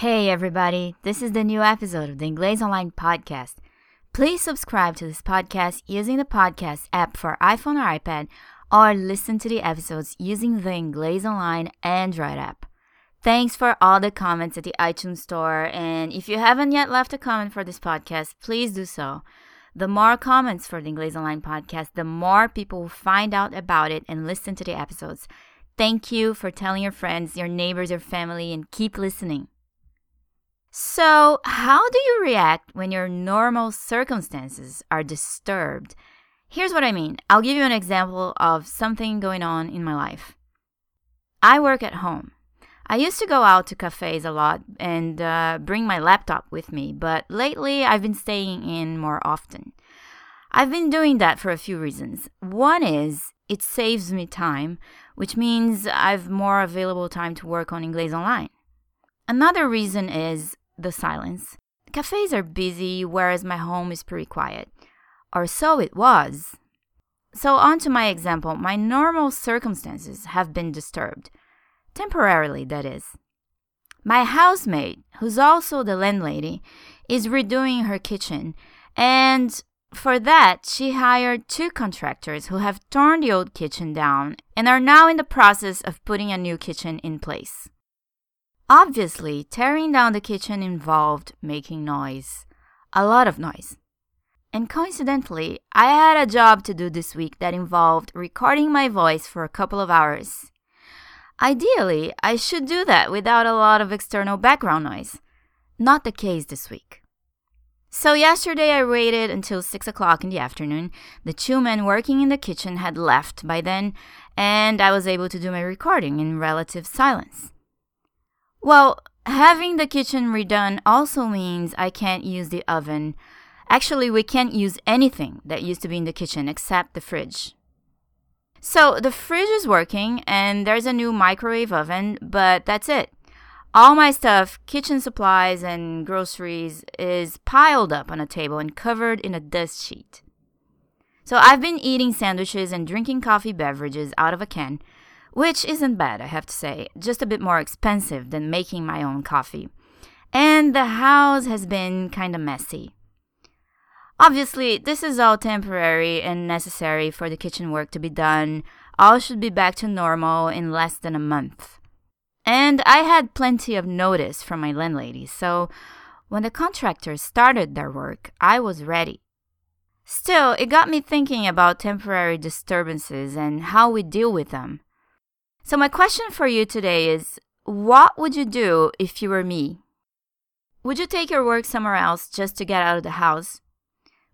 Hey everybody, this is the new episode of the Inglês Online podcast. Please subscribe to this podcast using the podcast app for iPhone or iPad or listen to the episodes using the Inglês Online Android app. Thanks for all the comments at the iTunes store and if you haven't yet left a comment for this podcast, please do so. The more comments for the Inglês Online podcast, the more people will find out about it and listen to the episodes. Thank you for telling your friends, your neighbors, your family, and keep listening. So, how do you react when your normal circumstances are disturbed? Here's what I mean. I'll give you an example of something going on in my life. I work at home. I used to go out to cafes a lot and uh, bring my laptop with me, but lately I've been staying in more often. I've been doing that for a few reasons. One is it saves me time, which means I've more available time to work on English Online. Another reason is the silence. Cafes are busy, whereas my home is pretty quiet. Or so it was. So, on to my example. My normal circumstances have been disturbed. Temporarily, that is. My housemaid, who's also the landlady, is redoing her kitchen, and for that, she hired two contractors who have torn the old kitchen down and are now in the process of putting a new kitchen in place. Obviously, tearing down the kitchen involved making noise. A lot of noise. And coincidentally, I had a job to do this week that involved recording my voice for a couple of hours. Ideally, I should do that without a lot of external background noise. Not the case this week. So, yesterday I waited until 6 o'clock in the afternoon. The two men working in the kitchen had left by then, and I was able to do my recording in relative silence. Well, having the kitchen redone also means I can't use the oven. Actually, we can't use anything that used to be in the kitchen except the fridge. So the fridge is working and there's a new microwave oven, but that's it. All my stuff, kitchen supplies and groceries, is piled up on a table and covered in a dust sheet. So I've been eating sandwiches and drinking coffee beverages out of a can which isn't bad, I have to say, just a bit more expensive than making my own coffee. And the house has been kinda messy. Obviously, this is all temporary and necessary for the kitchen work to be done. All should be back to normal in less than a month. And I had plenty of notice from my landlady, so when the contractors started their work, I was ready. Still, it got me thinking about temporary disturbances and how we deal with them. So, my question for you today is what would you do if you were me? Would you take your work somewhere else just to get out of the house?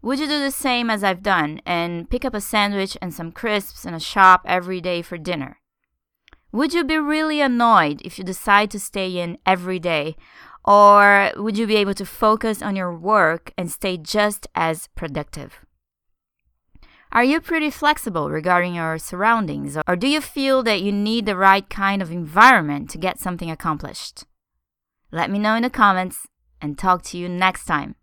Would you do the same as I've done and pick up a sandwich and some crisps in a shop every day for dinner? Would you be really annoyed if you decide to stay in every day? Or would you be able to focus on your work and stay just as productive? Are you pretty flexible regarding your surroundings, or do you feel that you need the right kind of environment to get something accomplished? Let me know in the comments and talk to you next time.